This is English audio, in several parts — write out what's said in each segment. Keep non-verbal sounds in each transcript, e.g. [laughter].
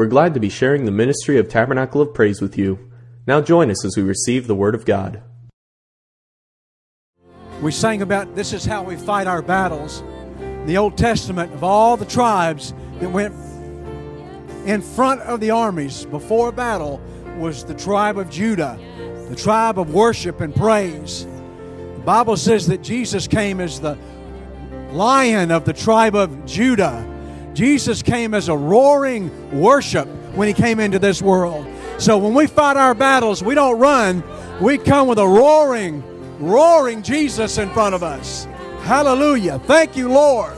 We're glad to be sharing the ministry of Tabernacle of Praise with you. Now join us as we receive the Word of God. We sang about this is how we fight our battles. The Old Testament of all the tribes that went in front of the armies before battle was the tribe of Judah, the tribe of worship and praise. The Bible says that Jesus came as the lion of the tribe of Judah. Jesus came as a roaring worship when he came into this world. So when we fight our battles, we don't run, we come with a roaring, roaring Jesus in front of us. Hallelujah. Thank you, Lord.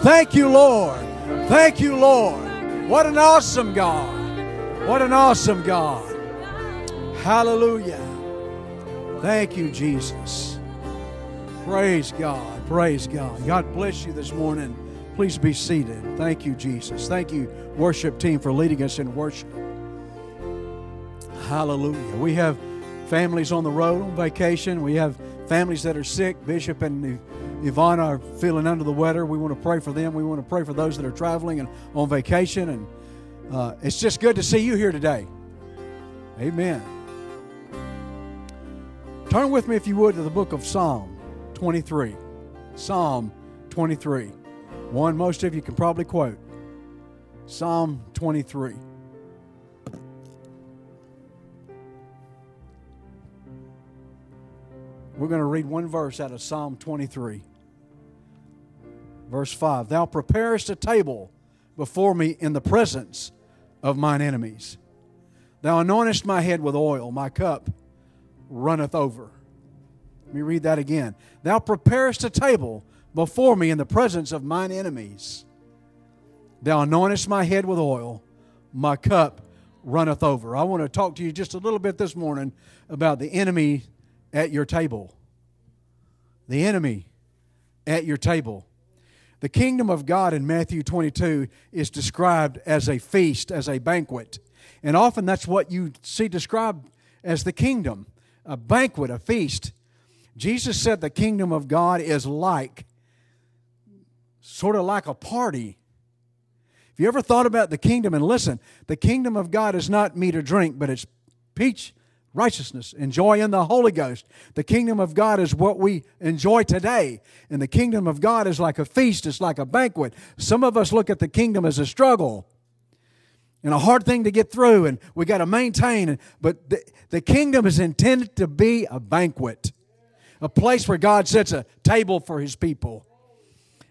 Thank you, Lord. Thank you, Lord. What an awesome God. What an awesome God. Hallelujah. Thank you, Jesus. Praise God. Praise God. God bless you this morning. Please be seated. Thank you, Jesus. Thank you, worship team, for leading us in worship. Hallelujah. We have families on the road on vacation. We have families that are sick. Bishop and Yvonne are feeling under the weather. We want to pray for them. We want to pray for those that are traveling and on vacation. And uh, it's just good to see you here today. Amen. Turn with me, if you would, to the book of Psalm 23. Psalm 23. One most of you can probably quote. Psalm 23. We're going to read one verse out of Psalm 23. Verse 5 Thou preparest a table before me in the presence of mine enemies. Thou anointest my head with oil, my cup runneth over. Let me read that again. Thou preparest a table before me in the presence of mine enemies. Thou anointest my head with oil, my cup runneth over. I want to talk to you just a little bit this morning about the enemy at your table. The enemy at your table. The kingdom of God in Matthew 22 is described as a feast, as a banquet. And often that's what you see described as the kingdom a banquet, a feast. Jesus said the kingdom of God is like, sort of like a party. If you ever thought about the kingdom, and listen, the kingdom of God is not meat or drink, but it's peach, righteousness, and joy in the Holy Ghost. The kingdom of God is what we enjoy today. And the kingdom of God is like a feast, it's like a banquet. Some of us look at the kingdom as a struggle and a hard thing to get through, and we got to maintain. But the, the kingdom is intended to be a banquet, a place where God sets a table for his people.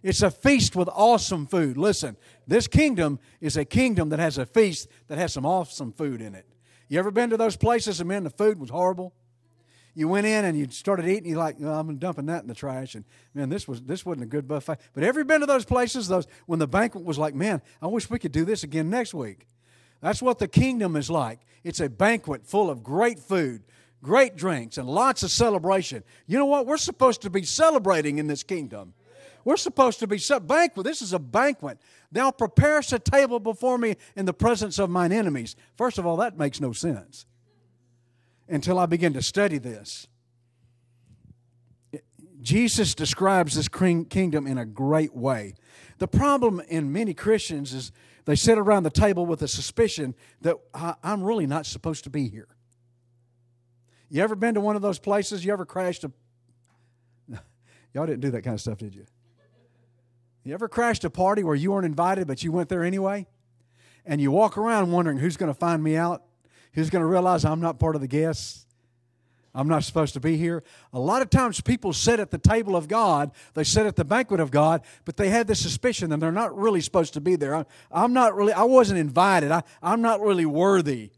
It's a feast with awesome food. Listen, this kingdom is a kingdom that has a feast that has some awesome food in it. You ever been to those places and man, the food was horrible? You went in and you started eating. You're like, oh, I'm dumping that in the trash. And man, this was this wasn't a good buffet. But ever been to those places? Those when the banquet was like, man, I wish we could do this again next week. That's what the kingdom is like. It's a banquet full of great food, great drinks, and lots of celebration. You know what? We're supposed to be celebrating in this kingdom. We're supposed to be banquet. This is a banquet. Thou preparest a table before me in the presence of mine enemies. First of all, that makes no sense until I begin to study this. Jesus describes this kingdom in a great way. The problem in many Christians is they sit around the table with a suspicion that I'm really not supposed to be here. You ever been to one of those places? You ever crashed a. [laughs] Y'all didn't do that kind of stuff, did you? You ever crashed a party where you weren't invited, but you went there anyway? And you walk around wondering who's going to find me out? Who's going to realize I'm not part of the guests? I'm not supposed to be here. A lot of times people sit at the table of God, they sit at the banquet of God, but they have this suspicion that they're not really supposed to be there. I'm not really, I wasn't invited. I, I'm not really worthy.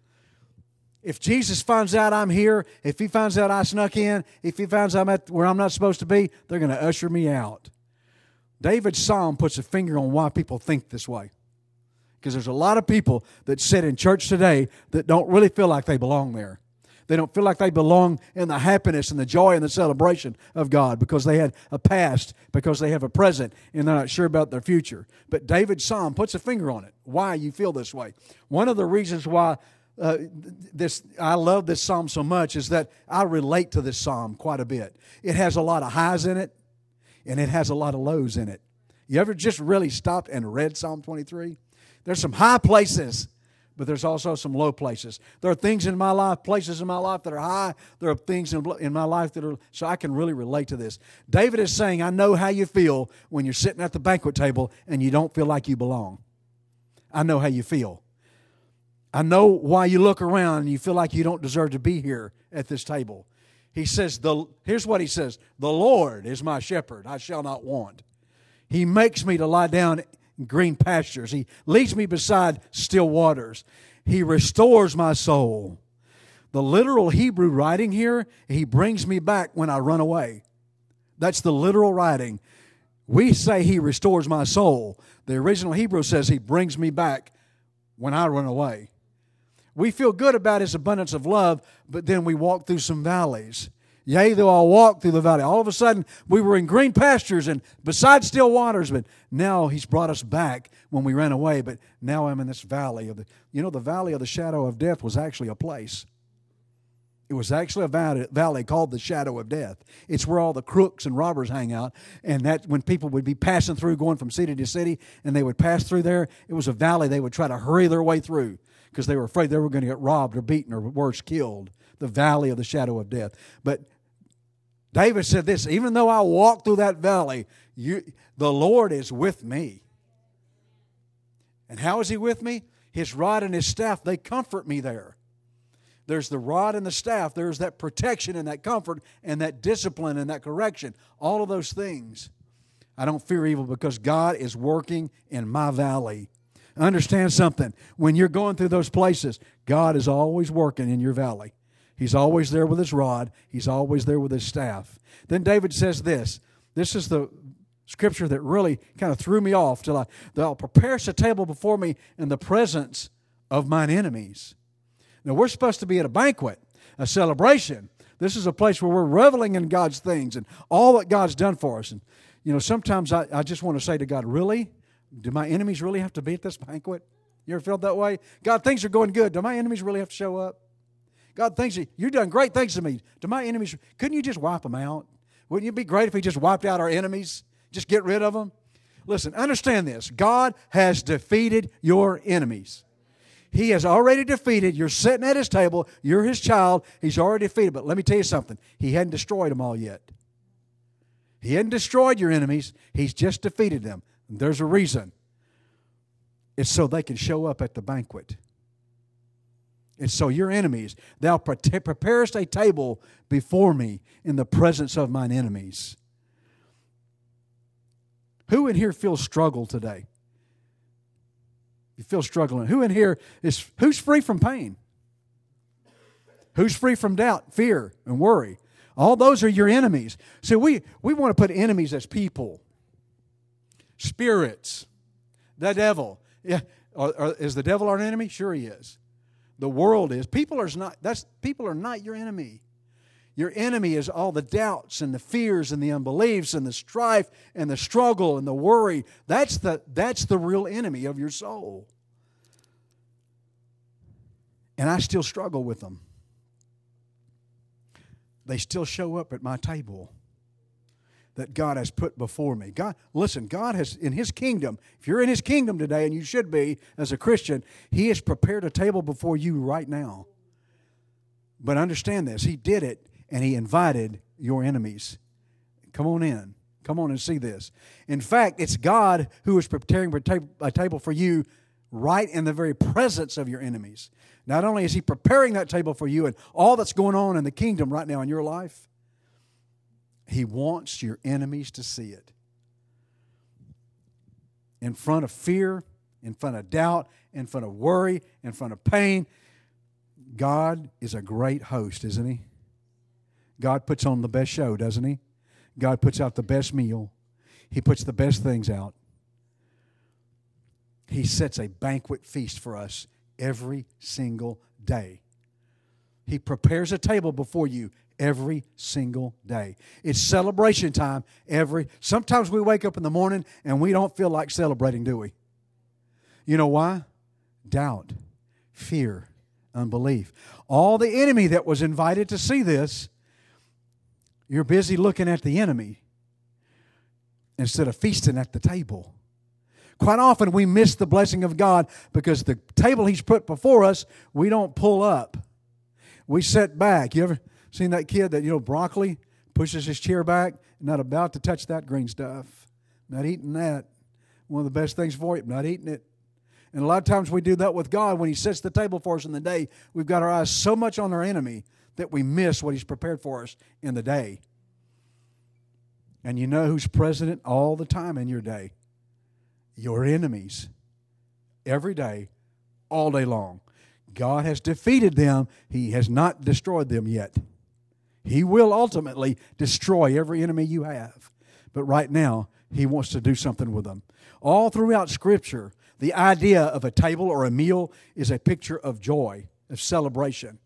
If Jesus finds out I'm here, if he finds out I snuck in, if he finds I'm at where I'm not supposed to be, they're going to usher me out. David's psalm puts a finger on why people think this way. Because there's a lot of people that sit in church today that don't really feel like they belong there. They don't feel like they belong in the happiness and the joy and the celebration of God because they had a past, because they have a present, and they're not sure about their future. But David's psalm puts a finger on it. Why you feel this way? One of the reasons why uh, this I love this psalm so much is that I relate to this psalm quite a bit. It has a lot of highs in it, and it has a lot of lows in it. You ever just really stopped and read Psalm 23? There's some high places but there's also some low places. There are things in my life, places in my life that are high. There are things in, in my life that are, so I can really relate to this. David is saying, I know how you feel when you're sitting at the banquet table and you don't feel like you belong. I know how you feel. I know why you look around and you feel like you don't deserve to be here at this table. He says, the, here's what he says The Lord is my shepherd, I shall not want. He makes me to lie down in green pastures. He leads me beside still waters. He restores my soul. The literal Hebrew writing here, he brings me back when I run away. That's the literal writing. We say he restores my soul. The original Hebrew says he brings me back when I run away. We feel good about his abundance of love, but then we walk through some valleys. Yea, though I walk through the valley. All of a sudden, we were in green pastures and beside still waters, but now He's brought us back when we ran away. But now I'm in this valley of the. You know, the valley of the shadow of death was actually a place. It was actually a valley called the shadow of death. It's where all the crooks and robbers hang out. And that when people would be passing through, going from city to city, and they would pass through there, it was a valley they would try to hurry their way through because they were afraid they were going to get robbed or beaten or worse, killed. The valley of the shadow of death. But David said this even though I walk through that valley, you, the Lord is with me. And how is he with me? His rod and his staff, they comfort me there. There's the rod and the staff, there's that protection and that comfort and that discipline and that correction. All of those things. I don't fear evil because God is working in my valley. Understand something. When you're going through those places, God is always working in your valley. He's always there with his rod, he's always there with his staff. Then David says this this is the scripture that really kind of threw me off till I thou preparest a table before me in the presence of mine enemies. Now we're supposed to be at a banquet, a celebration. This is a place where we're reveling in God's things and all that God's done for us. And you know, sometimes I, I just want to say to God, really? Do my enemies really have to be at this [laughs] banquet? You ever felt that way? God, things are going good. Do my enemies really have to show up? God thinks you've done great things to me. Do my enemies, couldn't you just wipe them out? Wouldn't it be great if He just wiped out our enemies? Just get rid of them? Listen, understand this God has defeated your enemies. He has already defeated. You're sitting at His table, you're His child. He's already defeated. But let me tell you something He hadn't destroyed them all yet. He hadn't destroyed your enemies, He's just defeated them. There's a reason. It's so they can show up at the banquet. And so your enemies, thou preparest a table before me in the presence of mine enemies. Who in here feels struggle today? You feel struggling. Who in here is who's free from pain? Who's free from doubt, fear, and worry? All those are your enemies. So we, we want to put enemies as people, spirits, the devil. Yeah, is the devil our enemy? Sure he is the world is. People are not that's people are not your enemy. Your enemy is all the doubts and the fears and the unbeliefs and the strife and the struggle and the worry. That's the that's the real enemy of your soul. And I still struggle with them. They still show up at my table that God has put before me. God, listen, God has in His kingdom, if you're in His kingdom today, and you should be as a Christian, He has prepared a table before you right now. But understand this He did it, and He invited your enemies. Come on in. Come on and see this. In fact, it's God who is preparing a table for you right in the very presence of your enemies. Not only is He preparing that table for you and all that's going on in the kingdom right now in your life, he wants your enemies to see it. In front of fear, in front of doubt, in front of worry, in front of pain, God is a great host, isn't He? God puts on the best show, doesn't He? God puts out the best meal, He puts the best things out. He sets a banquet feast for us every single day. He prepares a table before you every single day. It's celebration time every sometimes we wake up in the morning and we don't feel like celebrating, do we? You know why? Doubt, fear, unbelief. All the enemy that was invited to see this, you're busy looking at the enemy instead of feasting at the table. Quite often we miss the blessing of God because the table He's put before us, we don't pull up. We sit back. You ever seen that kid that, you know, broccoli pushes his chair back, not about to touch that green stuff, not eating that. One of the best things for you, not eating it. And a lot of times we do that with God when He sets the table for us in the day. We've got our eyes so much on our enemy that we miss what He's prepared for us in the day. And you know who's president all the time in your day? Your enemies. Every day, all day long. God has defeated them, He has not destroyed them yet. He will ultimately destroy every enemy you have. But right now, He wants to do something with them. All throughout Scripture, the idea of a table or a meal is a picture of joy, of celebration.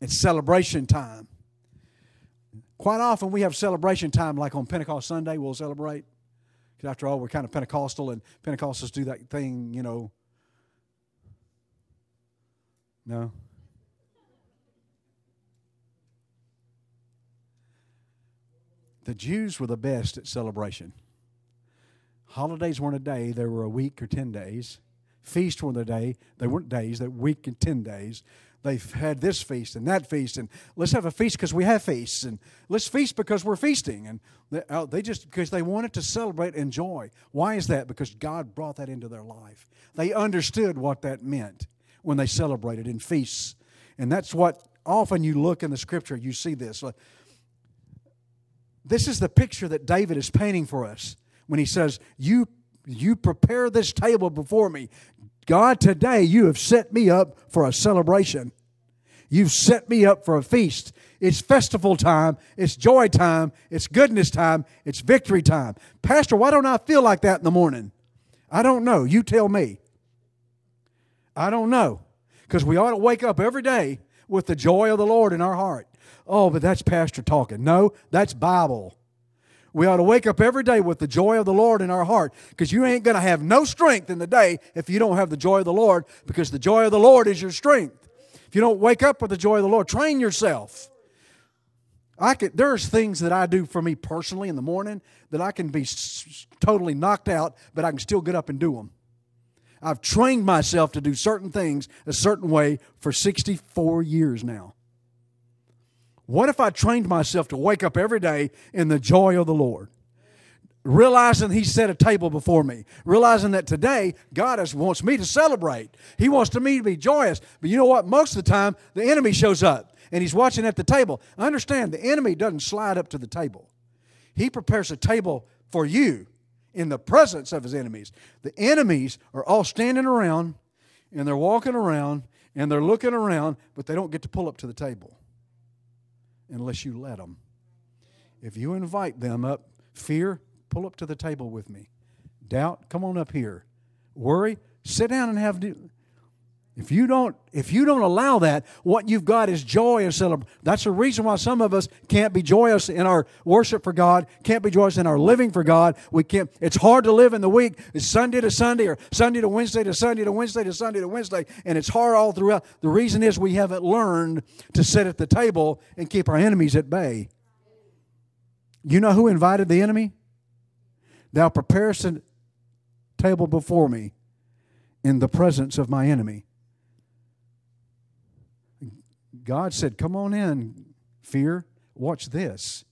It's celebration time. Quite often we have celebration time, like on Pentecost Sunday, we'll celebrate. Because after all, we're kind of Pentecostal, and Pentecostals do that thing, you know. No? The Jews were the best at celebration. Holidays weren't a day, they were a week or 10 days. Feasts weren't a day, they weren't days, they were week and 10 days. They've had this feast and that feast, and let's have a feast because we have feasts, and let's feast because we're feasting. And they, uh, they just, because they wanted to celebrate and joy. Why is that? Because God brought that into their life. They understood what that meant when they celebrated in feasts. And that's what often you look in the scripture, you see this. This is the picture that David is painting for us when he says, You you prepare this table before me. God, today you have set me up for a celebration. You've set me up for a feast. It's festival time. It's joy time. It's goodness time. It's victory time. Pastor, why don't I feel like that in the morning? I don't know. You tell me. I don't know. Because we ought to wake up every day with the joy of the Lord in our heart. Oh, but that's Pastor talking. No, that's Bible. We ought to wake up every day with the joy of the Lord in our heart because you ain't going to have no strength in the day if you don't have the joy of the Lord because the joy of the Lord is your strength. If you don't wake up with the joy of the Lord, train yourself. I could, there's things that I do for me personally in the morning that I can be s- totally knocked out, but I can still get up and do them. I've trained myself to do certain things a certain way for 64 years now. What if I trained myself to wake up every day in the joy of the Lord? Realizing He set a table before me. Realizing that today God has, wants me to celebrate. He wants to me to be joyous. But you know what? Most of the time, the enemy shows up and he's watching at the table. Understand, the enemy doesn't slide up to the table. He prepares a table for you in the presence of his enemies. The enemies are all standing around and they're walking around and they're looking around, but they don't get to pull up to the table unless you let them. If you invite them up, fear, pull up to the table with me. Doubt, come on up here. Worry, sit down and have. If you don't, if you don't allow that, what you've got is joy and celebration. That's the reason why some of us can't be joyous in our worship for God, can't be joyous in our living for God. We can't. It's hard to live in the week. It's Sunday to Sunday, or Sunday to Wednesday to Sunday to Wednesday to Sunday to Wednesday, and it's hard all throughout. The reason is we haven't learned to sit at the table and keep our enemies at bay. You know who invited the enemy? Thou preparest a table before me in the presence of my enemy. God said, Come on in, fear. Watch this.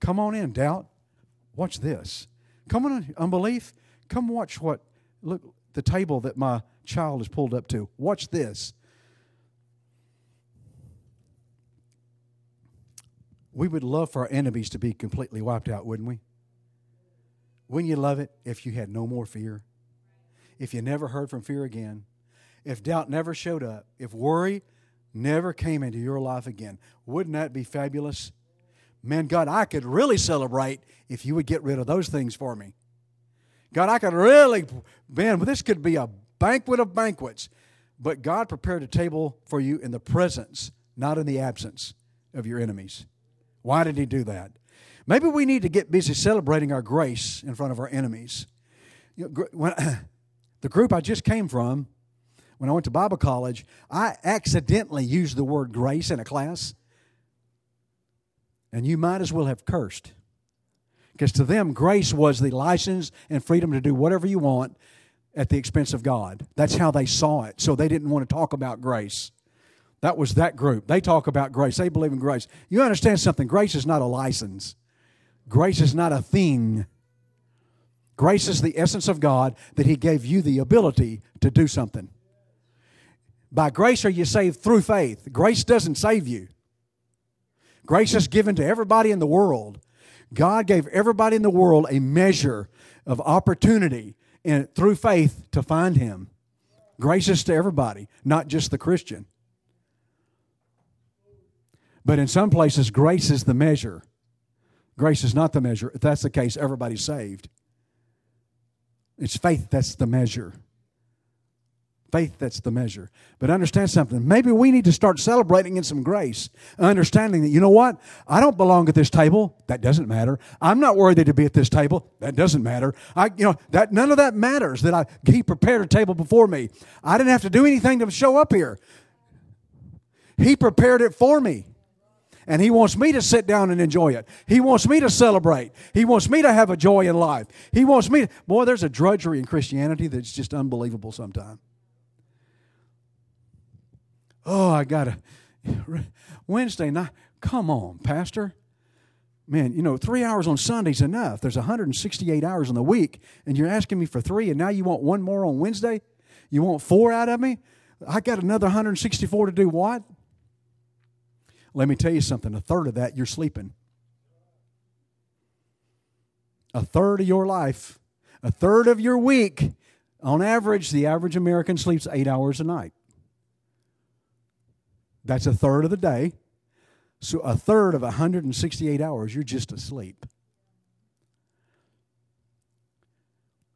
Come on in, doubt. Watch this. Come on, unbelief. Come watch what, look, the table that my child is pulled up to. Watch this. We would love for our enemies to be completely wiped out, wouldn't we? Wouldn't you love it if you had no more fear? If you never heard from fear again? If doubt never showed up? If worry never came into your life again. Wouldn't that be fabulous? Man, God, I could really celebrate if you would get rid of those things for me. God, I could really, man, this could be a banquet of banquets. But God prepared a table for you in the presence, not in the absence of your enemies. Why did He do that? Maybe we need to get busy celebrating our grace in front of our enemies. You know, when, [clears throat] the group I just came from, when I went to Bible college, I accidentally used the word grace in a class, and you might as well have cursed. Because to them, grace was the license and freedom to do whatever you want at the expense of God. That's how they saw it. So they didn't want to talk about grace. That was that group. They talk about grace. They believe in grace. You understand something? Grace is not a license. Grace is not a thing. Grace is the essence of God that He gave you the ability to do something. By grace are you saved through faith. Grace doesn't save you. Grace is given to everybody in the world. God gave everybody in the world a measure of opportunity in, through faith to find Him. Grace is to everybody, not just the Christian. But in some places, grace is the measure. Grace is not the measure. If that's the case, everybody's saved. It's faith that's the measure. Faith that's the measure. But understand something. Maybe we need to start celebrating in some grace, understanding that, you know what? I don't belong at this table. That doesn't matter. I'm not worthy to be at this table. That doesn't matter. I, you know, that none of that matters that I, he prepared a table before me. I didn't have to do anything to show up here. He prepared it for me and He wants me to sit down and enjoy it. He wants me to celebrate. He wants me to have a joy in life. He wants me to, boy, there's a drudgery in Christianity that's just unbelievable sometimes. Oh, I got to, Wednesday night, come on, Pastor. Man, you know, three hours on Sunday's enough. There's 168 hours in the week, and you're asking me for three, and now you want one more on Wednesday? You want four out of me? I got another 164 to do what? Let me tell you something a third of that you're sleeping. A third of your life, a third of your week, on average, the average American sleeps eight hours a night. That's a third of the day. So a third of 168 hours, you're just asleep.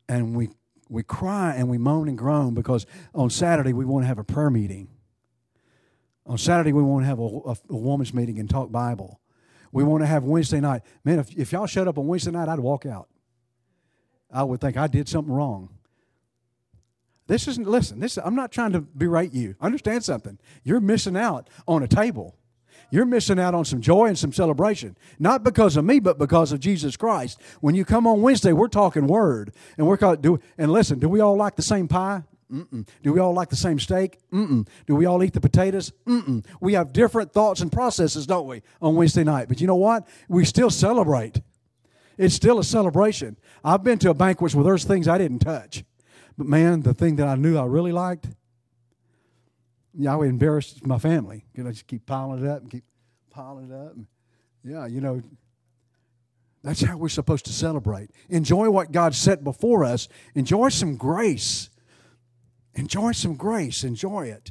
And we, we cry and we moan and groan because on Saturday we want to have a prayer meeting. On Saturday, we want to have a, a, a, woman's meeting and talk Bible. We want to have Wednesday night. Man, if, if y'all showed up on Wednesday night, I'd walk out. I would think I did something wrong. This isn't, listen, this, I'm not trying to berate you. Understand something. You're missing out on a table. You're missing out on some joy and some celebration. Not because of me, but because of Jesus Christ. When you come on Wednesday, we're talking word. And we're called, do, and listen, do we all like the same pie? Mm-mm. Do we all like the same steak? Mm-mm. Do we all eat the potatoes? Mm-mm. We have different thoughts and processes, don't we, on Wednesday night? But you know what? We still celebrate. It's still a celebration. I've been to a banquet where there's things I didn't touch. But man, the thing that I knew I really liked, yeah, I would embarrass my family. You know, just keep piling it up and keep piling it up. And, yeah, you know, that's how we're supposed to celebrate. Enjoy what God set before us. Enjoy some grace. Enjoy some grace. Enjoy it.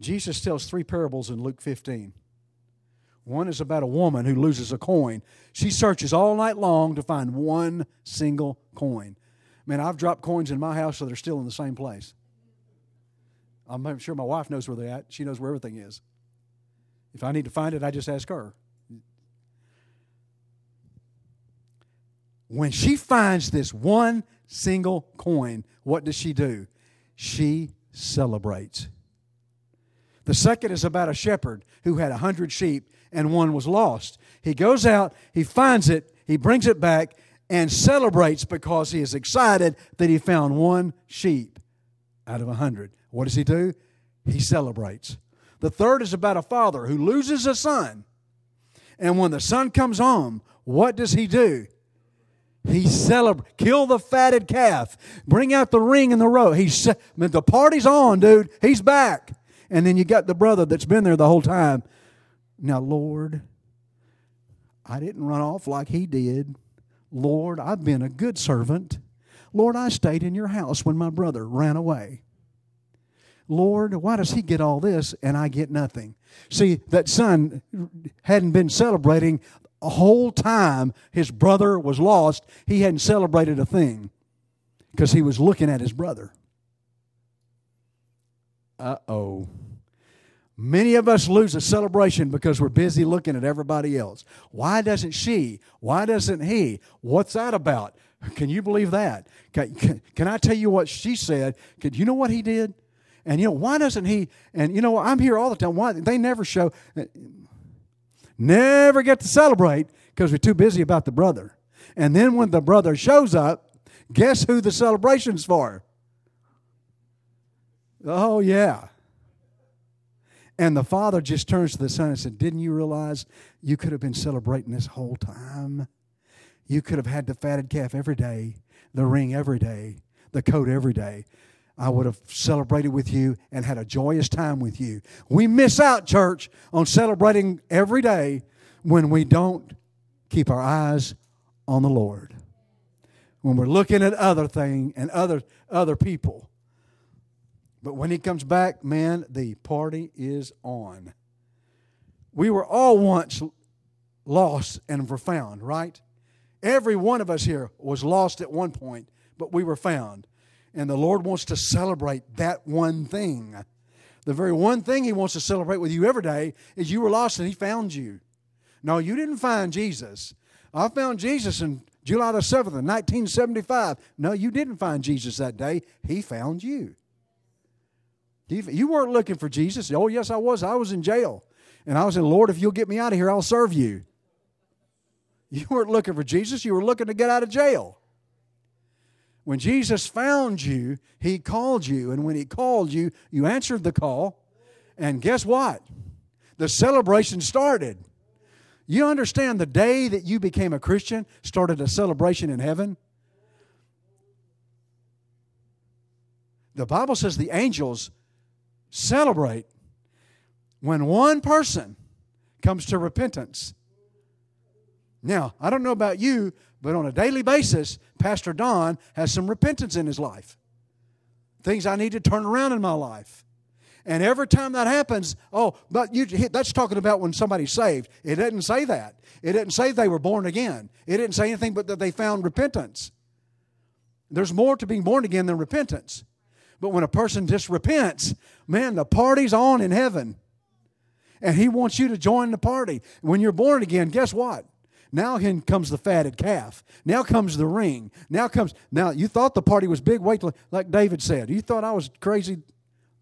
Jesus tells three parables in Luke 15. One is about a woman who loses a coin. She searches all night long to find one single coin. Man, I've dropped coins in my house so they're still in the same place. I'm sure my wife knows where they're at. She knows where everything is. If I need to find it, I just ask her. When she finds this one single coin, what does she do? She celebrates. The second is about a shepherd who had a hundred sheep and one was lost. He goes out, he finds it, he brings it back, and celebrates because he is excited that he found one sheep out of a hundred. What does he do? He celebrates. The third is about a father who loses a son. And when the son comes home, what does he do? He celebrate. Kill the fatted calf. Bring out the ring and the robe. He's the party's on, dude. He's back. And then you got the brother that's been there the whole time. Now, Lord, I didn't run off like he did. Lord, I've been a good servant. Lord, I stayed in your house when my brother ran away. Lord, why does he get all this and I get nothing? See, that son hadn't been celebrating a whole time his brother was lost, he hadn't celebrated a thing because he was looking at his brother. Uh oh. Many of us lose a celebration because we're busy looking at everybody else. Why doesn't she? Why doesn't he? What's that about? Can you believe that? Can, can, can I tell you what she said? Could you know what he did? And you know why doesn't he? And you know I'm here all the time. Why they never show? Never get to celebrate because we're too busy about the brother. And then when the brother shows up, guess who the celebration's for? Oh, yeah. And the father just turns to the son and said, Didn't you realize you could have been celebrating this whole time? You could have had the fatted calf every day, the ring every day, the coat every day. I would have celebrated with you and had a joyous time with you. We miss out, church, on celebrating every day when we don't keep our eyes on the Lord. When we're looking at other thing and other other people. But when he comes back, man, the party is on. We were all once lost and were found, right? Every one of us here was lost at one point, but we were found. And the Lord wants to celebrate that one thing. The very one thing He wants to celebrate with you every day is you were lost and He found you. No, you didn't find Jesus. I found Jesus in July the 7th, 1975. No, you didn't find Jesus that day. He found you. You weren't looking for Jesus. Oh, yes, I was. I was in jail. And I was in, Lord, if you'll get me out of here, I'll serve you. [laughs] You weren't looking for Jesus. You were looking to get out of jail. When Jesus found you, he called you. And when he called you, you answered the call. And guess what? The celebration started. You understand the day that you became a Christian started a celebration in heaven? The Bible says the angels celebrate when one person comes to repentance. Now, I don't know about you, but on a daily basis, Pastor Don has some repentance in his life. Things I need to turn around in my life. And every time that happens, oh, but you, that's talking about when somebody's saved. It didn't say that. It didn't say they were born again. It didn't say anything but that they found repentance. There's more to being born again than repentance. But when a person just repents, man, the party's on in heaven. And he wants you to join the party. When you're born again, guess what? Now in comes the fatted calf. Now comes the ring. Now comes now you thought the party was big. Wait till like David said. You thought I was crazy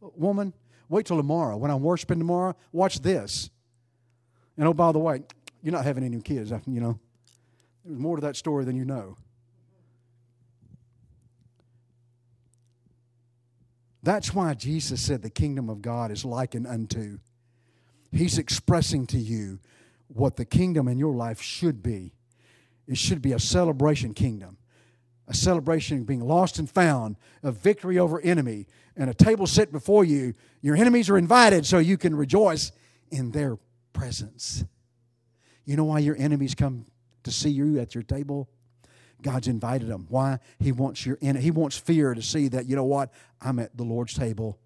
woman? Wait till tomorrow. When I'm worshiping tomorrow, watch this. And oh, by the way, you're not having any kids, you know. There's more to that story than you know. That's why Jesus said the kingdom of God is likened unto. He's expressing to you what the kingdom in your life should be. It should be a celebration kingdom, a celebration of being lost and found, a victory over enemy, and a table set before you. Your enemies are invited so you can rejoice in their presence. You know why your enemies come to see you at your table? God's invited them. Why? He wants your He wants fear to see that, you know what? I'm at the Lord's table.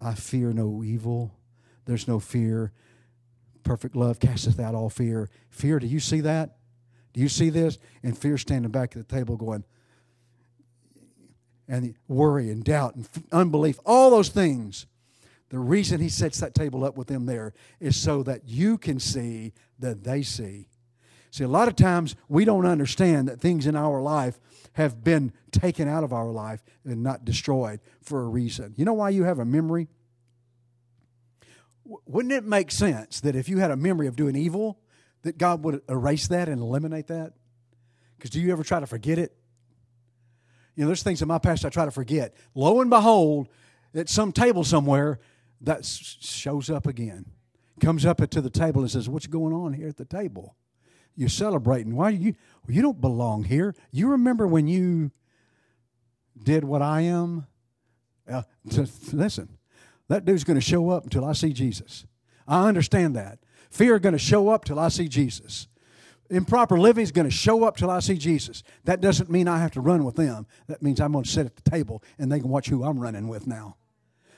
I fear no evil. There's no fear. Perfect love casteth out all fear. Fear, do you see that? Do you see this? And fear standing back at the table going, and worry and doubt and unbelief, all those things. The reason he sets that table up with them there is so that you can see that they see. See, a lot of times we don't understand that things in our life have been taken out of our life and not destroyed for a reason. You know why you have a memory? Wouldn't it make sense that if you had a memory of doing evil, that God would erase that and eliminate that? Because do you ever try to forget it? You know, there's things in my past I try to forget. Lo and behold, at some table somewhere, that shows up again. Comes up to the table and says, What's going on here at the table? You're celebrating. Why you? You don't belong here. You remember when you did what I am? Uh, listen, that dude's going to show up until I see Jesus. I understand that. Fear going to show up till I see Jesus. Improper living is going to show up till I see Jesus. That doesn't mean I have to run with them. That means I'm going to sit at the table and they can watch who I'm running with now.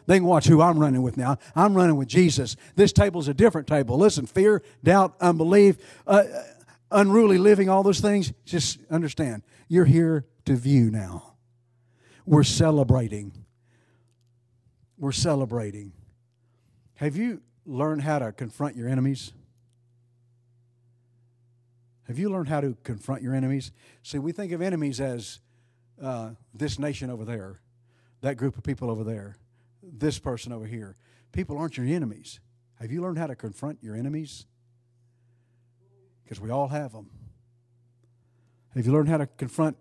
They can watch who I'm running with now. I'm running with Jesus. This table's a different table. Listen, fear, doubt, unbelief, uh, unruly living, all those things, just understand you're here to view now. We're celebrating. We're celebrating. Have you learned how to confront your enemies? Have you learned how to confront your enemies? See, we think of enemies as uh, this nation over there, that group of people over there, this person over here. People aren't your enemies. Have you learned how to confront your enemies? Because we all have them. Have you learned how to confront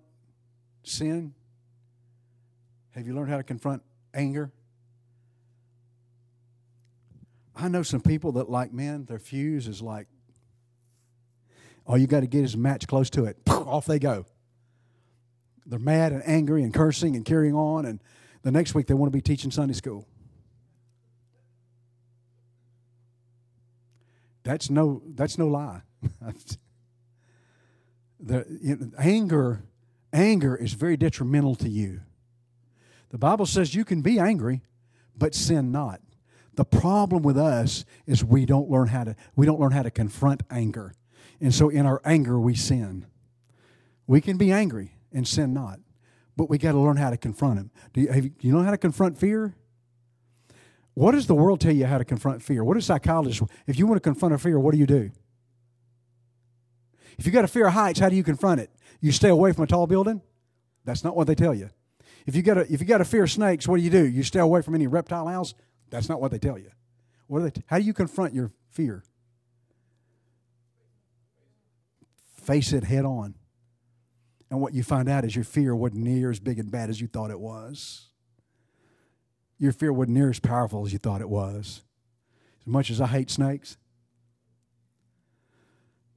sin? Have you learned how to confront anger? I know some people that like, men, their fuse is like, all you got to get is a match close to it. Off they go. They're mad and angry and cursing and carrying on, and the next week they want to be teaching Sunday school. That's no, that's no lie. The you know, anger, anger is very detrimental to you. The Bible says you can be angry, but sin not. The problem with us is we don't learn how to we don't learn how to confront anger. And so in our anger we sin. We can be angry and sin not. But we got to learn how to confront him. Do you, have do you know how to confront fear? What does the world tell you how to confront fear? What does psychologists, if you want to confront a fear, what do you do? If you got a fear of heights, how do you confront it? You stay away from a tall building? That's not what they tell you. If you got a, if you got a fear of snakes, what do you do? You stay away from any reptile house? That's not what they tell you. What do they t- how do you confront your fear? Face it head on. And what you find out is your fear wasn't near as big and bad as you thought it was. Your fear wasn't near as powerful as you thought it was. As much as I hate snakes,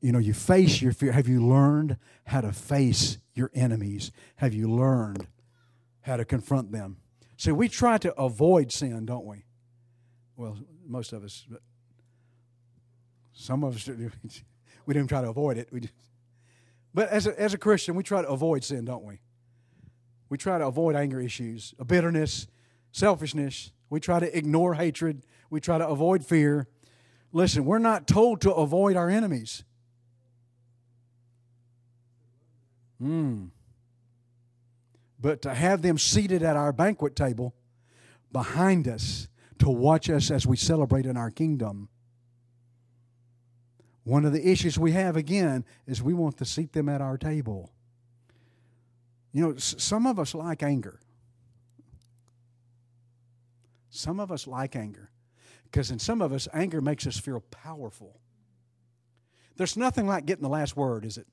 you know, you face your fear. Have you learned how to face your enemies? Have you learned how to confront them? See, we try to avoid sin, don't we? Well, most of us, but some of us, [laughs] we don't try to avoid it. We just, but as a, as a Christian, we try to avoid sin, don't we? We try to avoid anger issues, bitterness, selfishness. We try to ignore hatred. We try to avoid fear. Listen, we're not told to avoid our enemies. Hmm. But to have them seated at our banquet table behind us to watch us as we celebrate in our kingdom. One of the issues we have again is we want to seat them at our table. You know, some of us like anger. Some of us like anger. Because in some of us, anger makes us feel powerful. There's nothing like getting the last word, is it?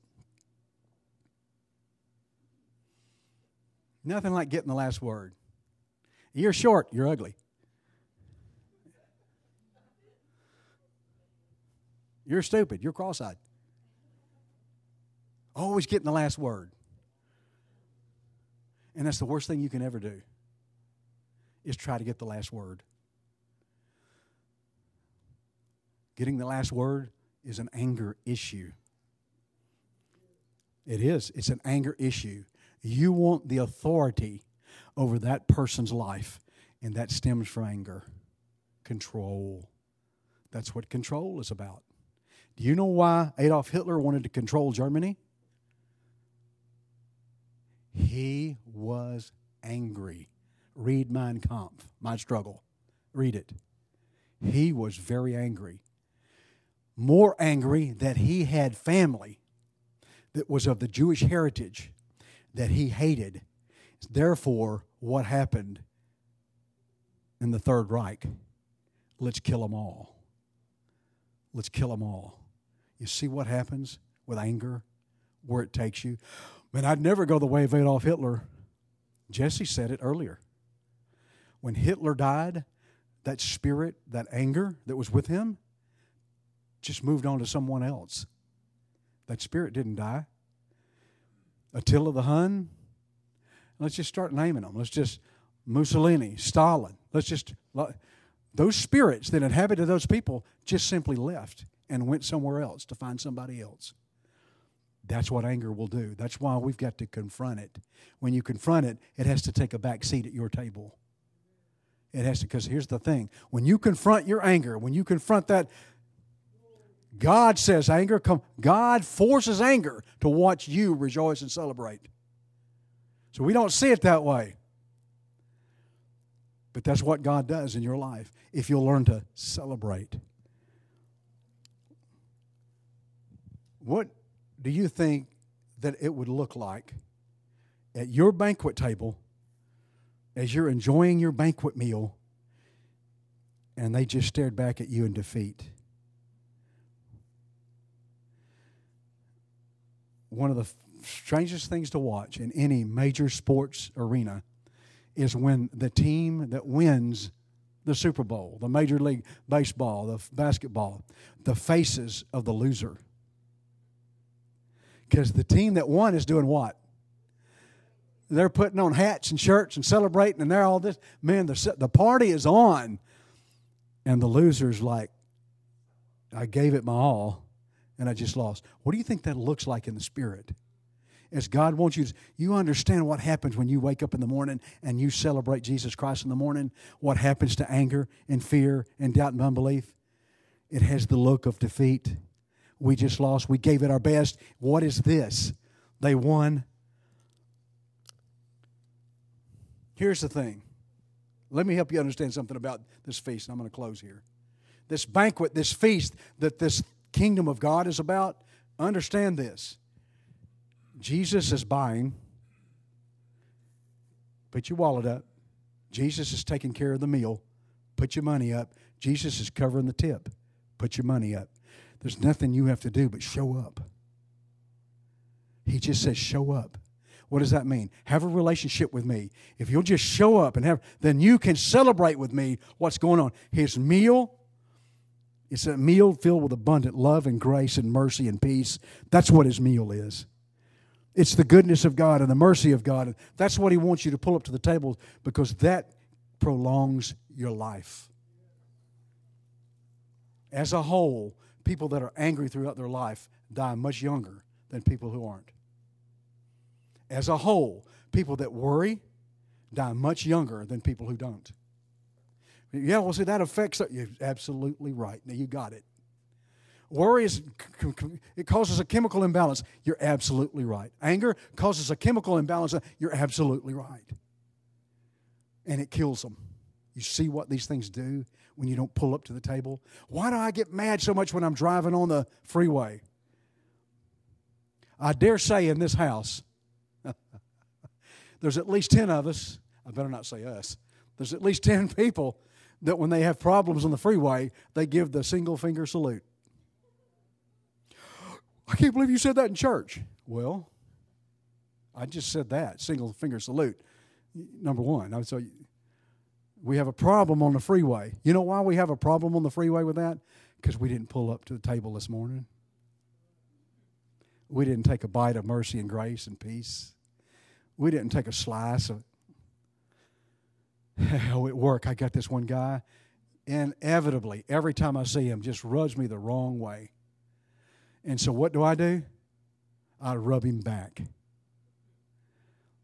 Nothing like getting the last word. You're short, you're ugly. You're stupid. You're cross eyed. Always getting the last word. And that's the worst thing you can ever do is try to get the last word. Getting the last word is an anger issue. It is. It's an anger issue. You want the authority over that person's life, and that stems from anger. Control. That's what control is about. Do you know why Adolf Hitler wanted to control Germany? He was angry. Read Mein Kampf, My Struggle. Read it. He was very angry. More angry that he had family that was of the Jewish heritage that he hated. Therefore, what happened in the Third Reich? Let's kill them all. Let's kill them all. You see what happens with anger, where it takes you? Man, I'd never go the way of Adolf Hitler. Jesse said it earlier. When Hitler died, that spirit, that anger that was with him, just moved on to someone else. That spirit didn't die. Attila the Hun, let's just start naming them. Let's just, Mussolini, Stalin, let's just, those spirits that inhabited those people just simply left and went somewhere else to find somebody else. That's what anger will do. That's why we've got to confront it. When you confront it, it has to take a back seat at your table. It has to, because here's the thing when you confront your anger, when you confront that, God says anger, come, God forces anger to watch you rejoice and celebrate. So we don't see it that way. But that's what God does in your life if you'll learn to celebrate. What do you think that it would look like at your banquet table as you're enjoying your banquet meal and they just stared back at you in defeat? One of the strangest things to watch in any major sports arena is when the team that wins the Super Bowl, the Major League Baseball, the basketball, the faces of the loser. Because the team that won is doing what? They're putting on hats and shirts and celebrating, and they're all this. Man, the, the party is on. And the loser's like, I gave it my all, and I just lost. What do you think that looks like in the spirit? as God wants you to, you understand what happens when you wake up in the morning and you celebrate Jesus Christ in the morning, what happens to anger and fear and doubt and unbelief. It has the look of defeat. We just lost. We gave it our best. What is this? They won. Here's the thing. Let me help you understand something about this feast, and I'm going to close here. This banquet, this feast that this kingdom of God is about, understand this. Jesus is buying. Put your wallet up. Jesus is taking care of the meal. Put your money up. Jesus is covering the tip. Put your money up. There's nothing you have to do but show up. He just says, show up. What does that mean? Have a relationship with me. If you'll just show up and have, then you can celebrate with me what's going on. His meal, it's a meal filled with abundant love and grace and mercy and peace. That's what his meal is. It's the goodness of God and the mercy of God. That's what He wants you to pull up to the table because that prolongs your life. As a whole, people that are angry throughout their life die much younger than people who aren't. As a whole, people that worry die much younger than people who don't. Yeah, well, see, that affects. You're absolutely right. Now, you got it. Worry is, it causes a chemical imbalance. You're absolutely right. Anger causes a chemical imbalance. You're absolutely right. And it kills them. You see what these things do when you don't pull up to the table? Why do I get mad so much when I'm driving on the freeway? I dare say in this house, [laughs] there's at least 10 of us, I better not say us, there's at least 10 people that when they have problems on the freeway, they give the single finger salute. I can't believe you said that in church. Well, I just said that single finger salute. Number one, I so we have a problem on the freeway. You know why we have a problem on the freeway with that? Because we didn't pull up to the table this morning. We didn't take a bite of mercy and grace and peace. We didn't take a slice of. [laughs] Oh, at work, I got this one guy. Inevitably, every time I see him, just rubs me the wrong way. And so what do I do? I rub him back.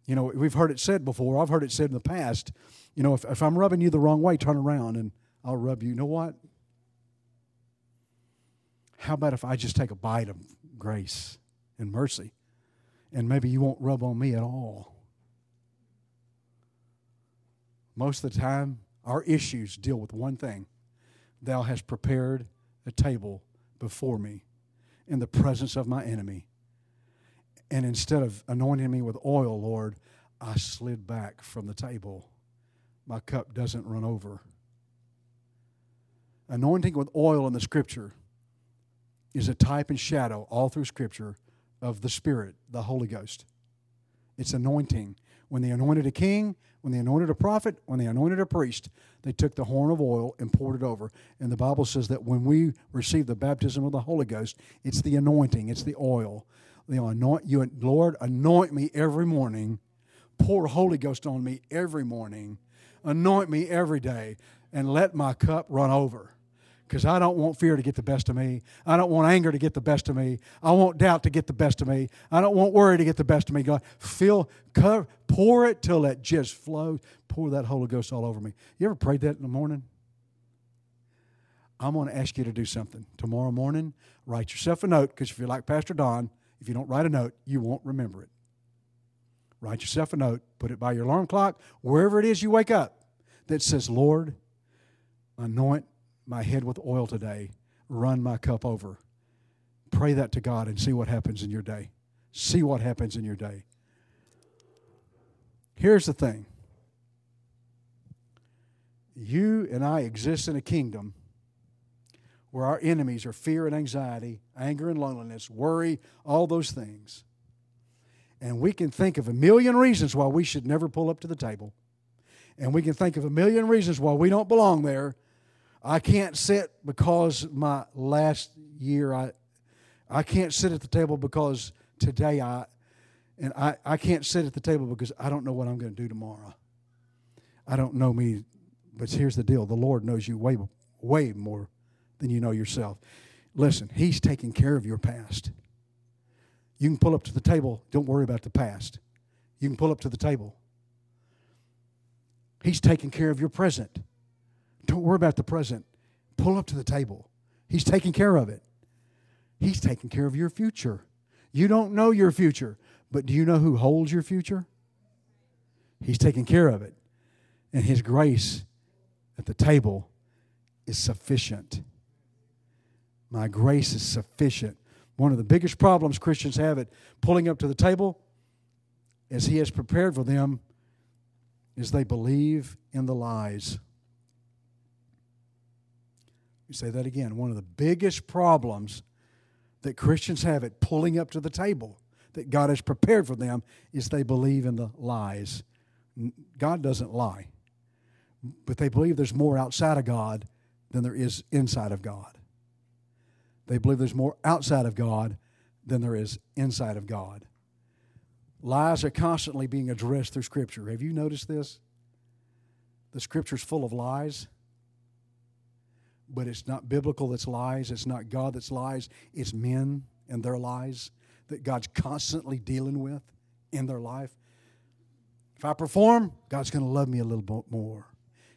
You know, we've heard it said before, I've heard it said in the past, you know, if, if I'm rubbing you the wrong way, turn around and I'll rub you. You know what? How about if I just take a bite of grace and mercy and maybe you won't rub on me at all? Most of the time, our issues deal with one thing Thou hast prepared a table before me in the presence of my enemy. And instead of anointing me with oil, Lord, I slid back from the table. My cup doesn't run over. Anointing with oil in the scripture is a type and shadow all through scripture of the Spirit, the Holy Ghost. It's anointing. When they anointed a king, when they anointed a prophet, when they anointed a priest, they took the horn of oil and poured it over. And the Bible says that when we receive the baptism of the Holy Ghost, it's the anointing, it's the oil. The anoint you, Lord, anoint me every morning. Pour Holy Ghost on me every morning. Anoint me every day, and let my cup run over because I don't want fear to get the best of me. I don't want anger to get the best of me. I want doubt to get the best of me. I don't want worry to get the best of me. God, fill, cover, pour it till it just flows. Pour that Holy Ghost all over me. You ever prayed that in the morning? I'm going to ask you to do something. Tomorrow morning, write yourself a note because if you're like Pastor Don, if you don't write a note, you won't remember it. Write yourself a note, put it by your alarm clock, wherever it is you wake up, that says, Lord, anoint my head with oil today, run my cup over. Pray that to God and see what happens in your day. See what happens in your day. Here's the thing you and I exist in a kingdom where our enemies are fear and anxiety, anger and loneliness, worry, all those things. And we can think of a million reasons why we should never pull up to the table. And we can think of a million reasons why we don't belong there. I can't sit because my last year I I can't sit at the table because today I and I, I can't sit at the table because I don't know what I'm going to do tomorrow. I don't know me, but here's the deal: the Lord knows you way way more than you know yourself. Listen, He's taking care of your past. You can pull up to the table. Don't worry about the past. You can pull up to the table. He's taking care of your present. Don't worry about the present. Pull up to the table. He's taking care of it. He's taking care of your future. You don't know your future, but do you know who holds your future? He's taking care of it. And His grace at the table is sufficient. My grace is sufficient. One of the biggest problems Christians have at pulling up to the table, as He has prepared for them, is they believe in the lies. You say that again. One of the biggest problems that Christians have at pulling up to the table that God has prepared for them is they believe in the lies. God doesn't lie, but they believe there's more outside of God than there is inside of God. They believe there's more outside of God than there is inside of God. Lies are constantly being addressed through Scripture. Have you noticed this? The Scripture's full of lies, but it's not biblical that's lies. It's not God that's lies. It's men and their lies that God's constantly dealing with in their life. If I perform, God's going to love me a little bit more.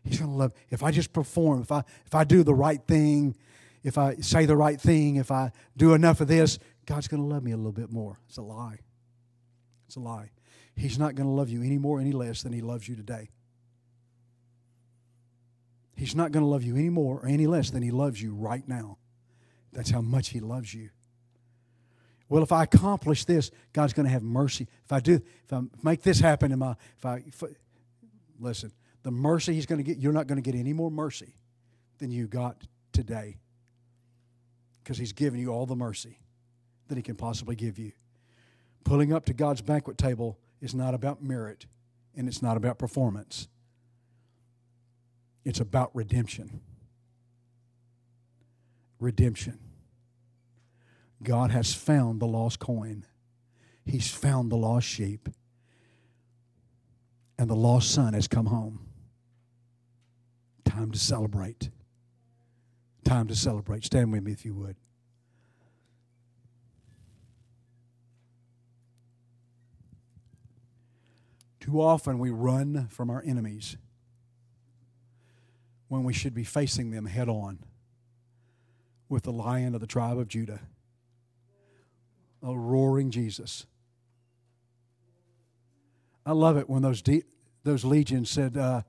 He's going to love. If I just perform, if I if I do the right thing, if I say the right thing, if I do enough of this, God's going to love me a little bit more. It's a lie. It's a lie. He's not going to love you any more, any less than He loves you today. He's not going to love you any more or any less than He loves you right now. That's how much He loves you. Well, if I accomplish this, God's going to have mercy. If I do, if I make this happen if I, if, listen, the mercy He's going to get, you're not going to get any more mercy than you got today because He's given you all the mercy that He can possibly give you. Pulling up to God's banquet table is not about merit and it's not about performance, it's about redemption. Redemption. God has found the lost coin, He's found the lost sheep, and the lost son has come home. Time to celebrate. Time to celebrate. Stand with me if you would. Too often we run from our enemies when we should be facing them head on with the lion of the tribe of Judah, a roaring Jesus. I love it when those de- those legions said, uh,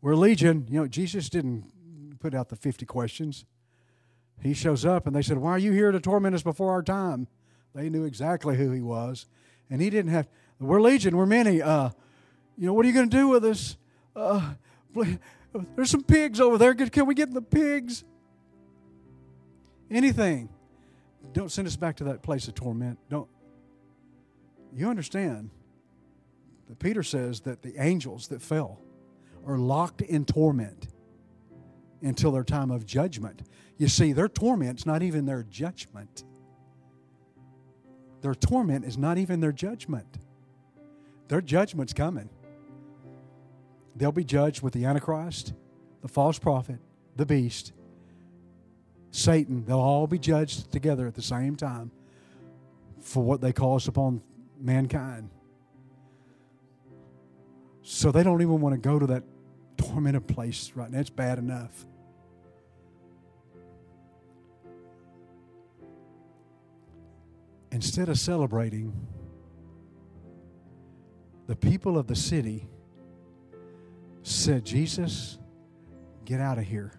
"We're legion." You know, Jesus didn't put out the fifty questions. He shows up and they said, Why are you here to torment us before our time? They knew exactly who he was. And he didn't have, we're legion, we're many. Uh, you know, what are you going to do with us? Uh, there's some pigs over there. Can we get the pigs? Anything. Don't send us back to that place of torment. Don't. You understand that Peter says that the angels that fell are locked in torment until their time of judgment. You see, their torment's not even their judgment. Their torment is not even their judgment. Their judgment's coming. They'll be judged with the Antichrist, the false prophet, the beast, Satan. They'll all be judged together at the same time for what they caused upon mankind. So they don't even want to go to that tormented place right now. It's bad enough. Instead of celebrating, the people of the city said, Jesus, get out of here.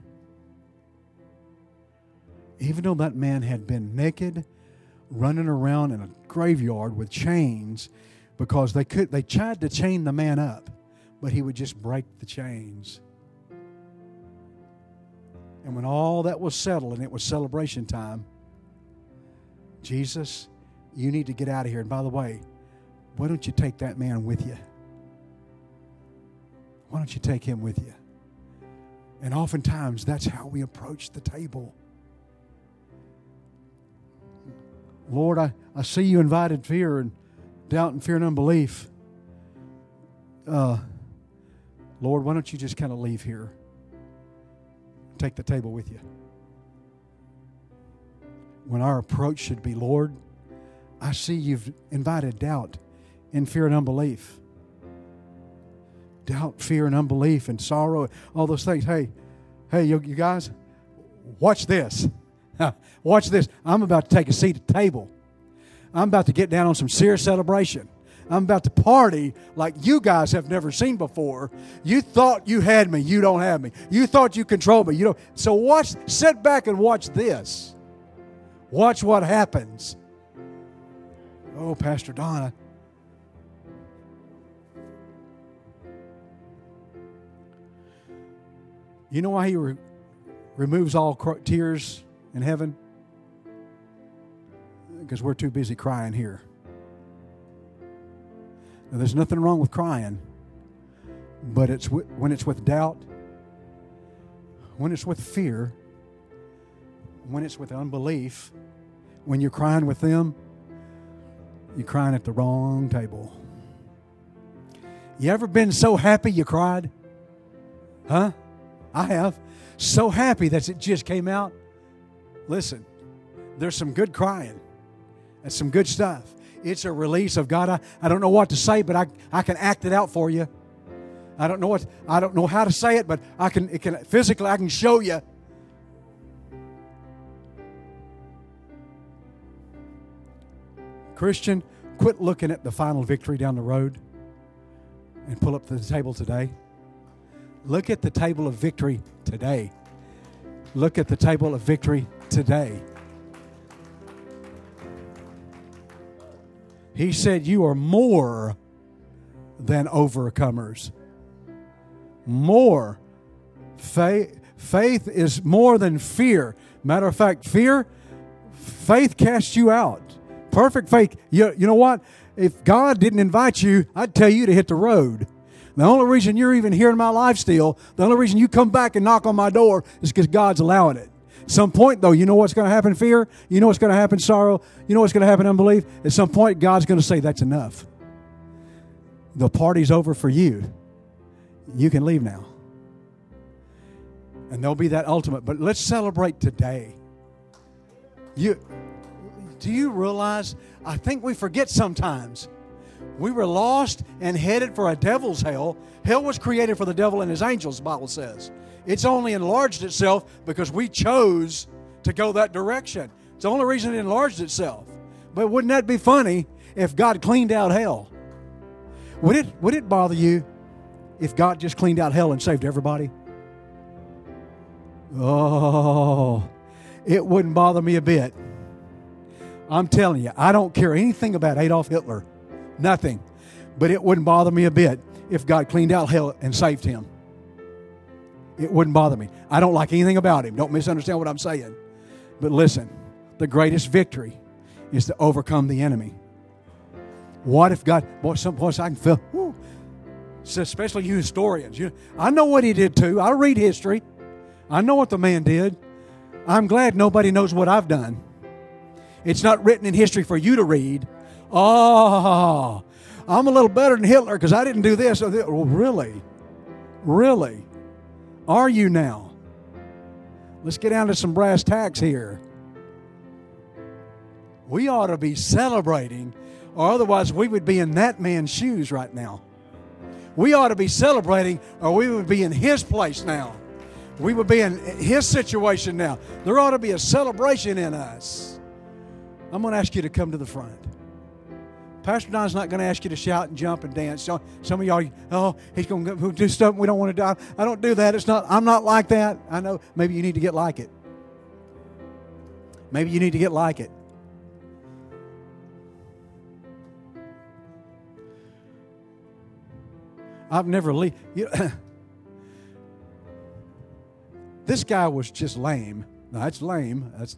Even though that man had been naked, running around in a graveyard with chains, because they could they tried to chain the man up, but he would just break the chains. And when all that was settled and it was celebration time, Jesus, you need to get out of here. And by the way, why don't you take that man with you? Why don't you take him with you? And oftentimes, that's how we approach the table. Lord, I, I see you invited fear and doubt and fear and unbelief. Uh, Lord, why don't you just kind of leave here? Take the table with you. When our approach should be, Lord, I see you've invited doubt and fear and unbelief. Doubt, fear, and unbelief, and sorrow, all those things. Hey, hey, you, you guys, watch this. [laughs] watch this. I'm about to take a seat at the table. I'm about to get down on some serious celebration. I'm about to party like you guys have never seen before. You thought you had me, you don't have me. You thought you controlled me, you don't. So watch, sit back and watch this. Watch what happens. Oh, Pastor Donna. You know why he re- removes all cr- tears in heaven? Because we're too busy crying here. Now, there's nothing wrong with crying, but it's w- when it's with doubt, when it's with fear, when it's with unbelief, when you're crying with them, you're crying at the wrong table. You ever been so happy you cried? Huh? I have. So happy that it just came out. Listen, there's some good crying. and some good stuff. It's a release of God. I, I don't know what to say, but I, I can act it out for you. I don't know what I don't know how to say it, but I can it can physically I can show you. Christian, quit looking at the final victory down the road and pull up to the table today. Look at the table of victory today. Look at the table of victory today. He said, You are more than overcomers. More. Faith, faith is more than fear. Matter of fact, fear, faith casts you out. Perfect faith. You, you know what? If God didn't invite you, I'd tell you to hit the road. The only reason you're even here in my life still, the only reason you come back and knock on my door is because God's allowing it. Some point, though, you know what's going to happen? Fear. You know what's going to happen? Sorrow. You know what's going to happen? Unbelief. At some point, God's going to say, That's enough. The party's over for you. You can leave now. And there'll be that ultimate. But let's celebrate today. You, do you realize? I think we forget sometimes we were lost and headed for a devil's hell. Hell was created for the devil and his angels, the Bible says. It's only enlarged itself because we chose to go that direction. It's the only reason it enlarged itself. But wouldn't that be funny if God cleaned out hell? Would it, would it bother you if God just cleaned out hell and saved everybody? Oh, it wouldn't bother me a bit. I'm telling you, I don't care anything about Adolf Hitler. Nothing. But it wouldn't bother me a bit if God cleaned out hell and saved him. It wouldn't bother me. I don't like anything about him. Don't misunderstand what I'm saying. But listen, the greatest victory is to overcome the enemy. What if God, boy, some voice I can feel, especially you historians. You, I know what he did too. I read history. I know what the man did. I'm glad nobody knows what I've done. It's not written in history for you to read. Oh, I'm a little better than Hitler because I didn't do this. Well, really? Really? Are you now? Let's get down to some brass tacks here. We ought to be celebrating, or otherwise we would be in that man's shoes right now. We ought to be celebrating, or we would be in his place now. We would be in his situation now. There ought to be a celebration in us. I'm going to ask you to come to the front. Pastor Don's not going to ask you to shout and jump and dance. So, some of y'all, oh, he's going to do stuff we don't want to do. I don't do that. It's not. I'm not like that. I know. Maybe you need to get like it. Maybe you need to get like it. I've never le- you [coughs] This guy was just lame. No, that's lame. That's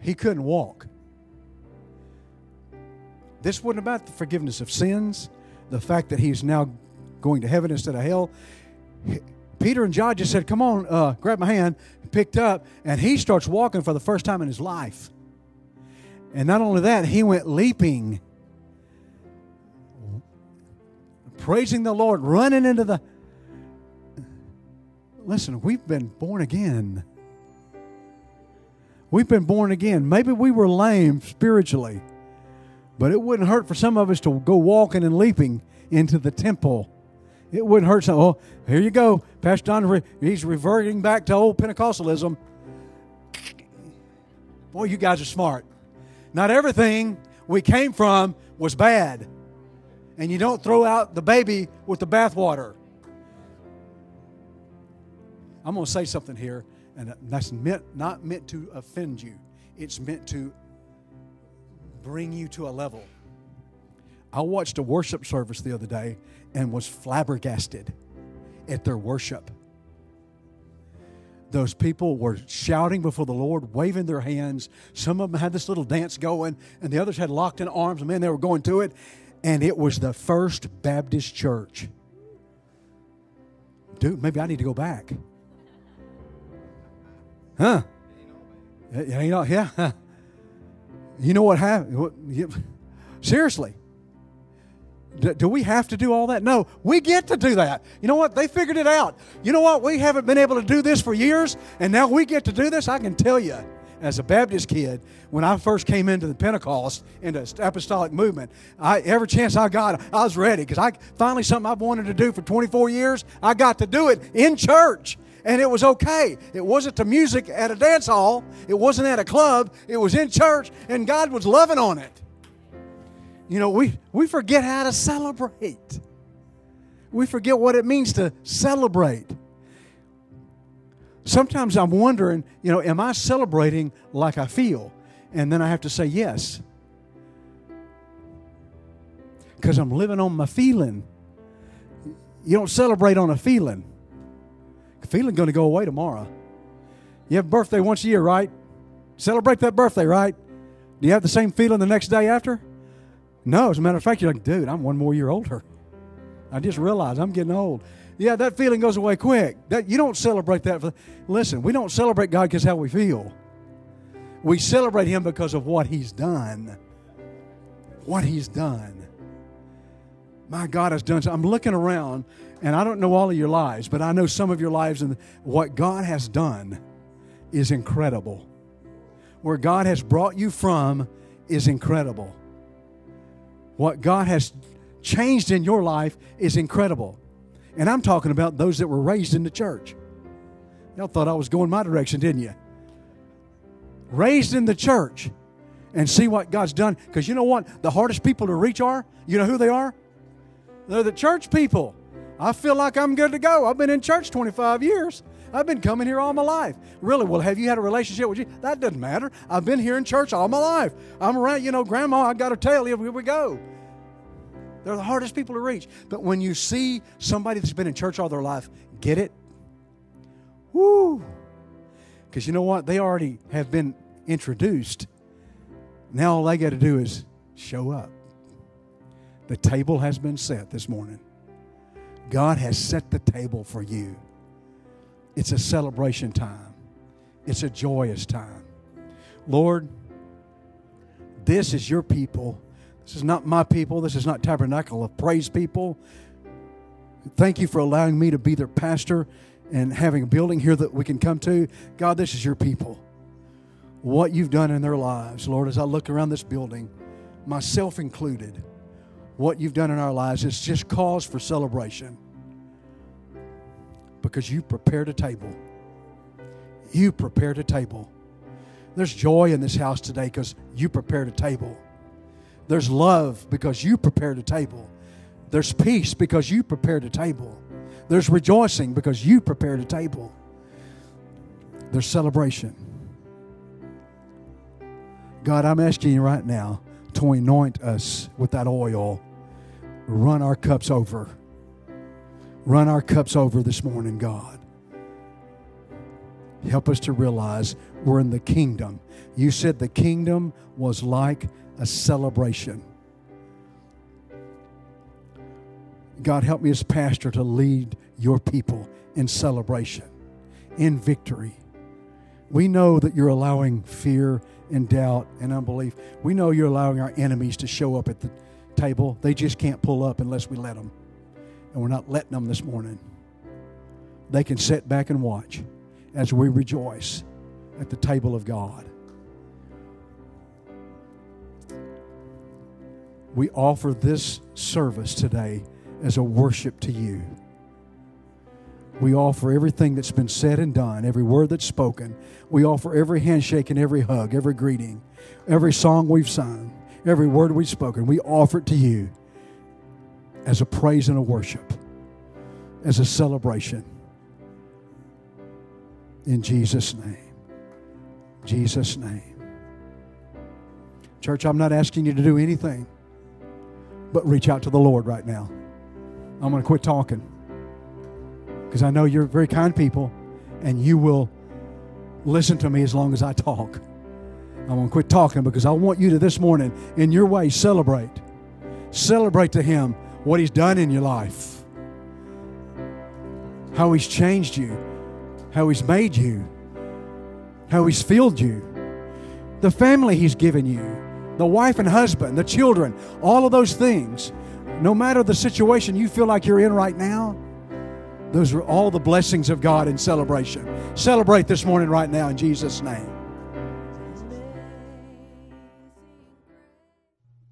he couldn't walk. This wasn't about the forgiveness of sins, the fact that he's now going to heaven instead of hell. Peter and John just said, Come on, uh, grab my hand, picked up, and he starts walking for the first time in his life. And not only that, he went leaping, praising the Lord, running into the. Listen, we've been born again. We've been born again. Maybe we were lame spiritually, but it wouldn't hurt for some of us to go walking and leaping into the temple. It wouldn't hurt some. Oh, here you go. Pastor Don, he's reverting back to old Pentecostalism. Boy, you guys are smart. Not everything we came from was bad. And you don't throw out the baby with the bathwater. I'm going to say something here, and that's meant, not meant to offend you. It's meant to bring you to a level. I watched a worship service the other day and was flabbergasted at their worship. Those people were shouting before the Lord, waving their hands. Some of them had this little dance going, and the others had locked in arms. Man, they were going to it. And it was the First Baptist Church. Dude, maybe I need to go back. Huh? You know, yeah. [laughs] You know what happened? Seriously. Do we have to do all that? No, we get to do that. You know what? They figured it out. You know what? We haven't been able to do this for years, and now we get to do this. I can tell you, as a Baptist kid, when I first came into the Pentecost, into apostolic movement, I, every chance I got, I was ready because I finally something I've wanted to do for 24 years. I got to do it in church, and it was okay. It wasn't to music at a dance hall. It wasn't at a club. It was in church, and God was loving on it. You know, we, we forget how to celebrate. We forget what it means to celebrate. Sometimes I'm wondering, you know, am I celebrating like I feel? And then I have to say yes. Because I'm living on my feeling. You don't celebrate on a feeling. Feeling going to go away tomorrow. You have a birthday once a year, right? Celebrate that birthday, right? Do you have the same feeling the next day after? No, as a matter of fact, you're like, dude, I'm one more year older. I just realized I'm getting old. Yeah, that feeling goes away quick. That you don't celebrate that. For, listen, we don't celebrate God because how we feel. We celebrate Him because of what He's done. What He's done. My God has done. So I'm looking around, and I don't know all of your lives, but I know some of your lives, and what God has done is incredible. Where God has brought you from is incredible. What God has changed in your life is incredible. And I'm talking about those that were raised in the church. Y'all thought I was going my direction, didn't you? Raised in the church and see what God's done. Because you know what? The hardest people to reach are? You know who they are? They're the church people. I feel like I'm good to go. I've been in church 25 years. I've been coming here all my life. Really? Well, have you had a relationship with you? That doesn't matter. I've been here in church all my life. I'm around, you know, Grandma, I got to tell you, here we go. They're the hardest people to reach. But when you see somebody that's been in church all their life, get it? Woo! Because you know what? They already have been introduced. Now all they got to do is show up. The table has been set this morning. God has set the table for you. It's a celebration time, it's a joyous time. Lord, this is your people. This is not my people. This is not Tabernacle of Praise people. Thank you for allowing me to be their pastor and having a building here that we can come to. God, this is your people. What you've done in their lives, Lord, as I look around this building, myself included, what you've done in our lives is just cause for celebration because you prepared a table. You prepared a table. There's joy in this house today because you prepared a table. There's love because you prepared a table. There's peace because you prepared a table. There's rejoicing because you prepared a table. There's celebration. God, I'm asking you right now to anoint us with that oil, run our cups over run our cups over this morning, God. Help us to realize we're in the kingdom. You said the kingdom was like a celebration. God, help me as pastor to lead your people in celebration, in victory. We know that you're allowing fear and doubt and unbelief. We know you're allowing our enemies to show up at the table. They just can't pull up unless we let them. And we're not letting them this morning. They can sit back and watch as we rejoice at the table of God. We offer this service today as a worship to you. We offer everything that's been said and done, every word that's spoken. We offer every handshake and every hug, every greeting, every song we've sung, every word we've spoken. We offer it to you as a praise and a worship, as a celebration. In Jesus' name. Jesus' name. Church, I'm not asking you to do anything but reach out to the Lord right now. I'm going to quit talking because I know you're very kind people and you will listen to me as long as I talk. I'm going to quit talking because I want you to this morning, in your way, celebrate. Celebrate to Him what He's done in your life, how He's changed you, how He's made you, how He's filled you, the family He's given you, the wife and husband, the children, all of those things. No matter the situation you feel like you're in right now, those are all the blessings of God in celebration. Celebrate this morning, right now, in Jesus' name.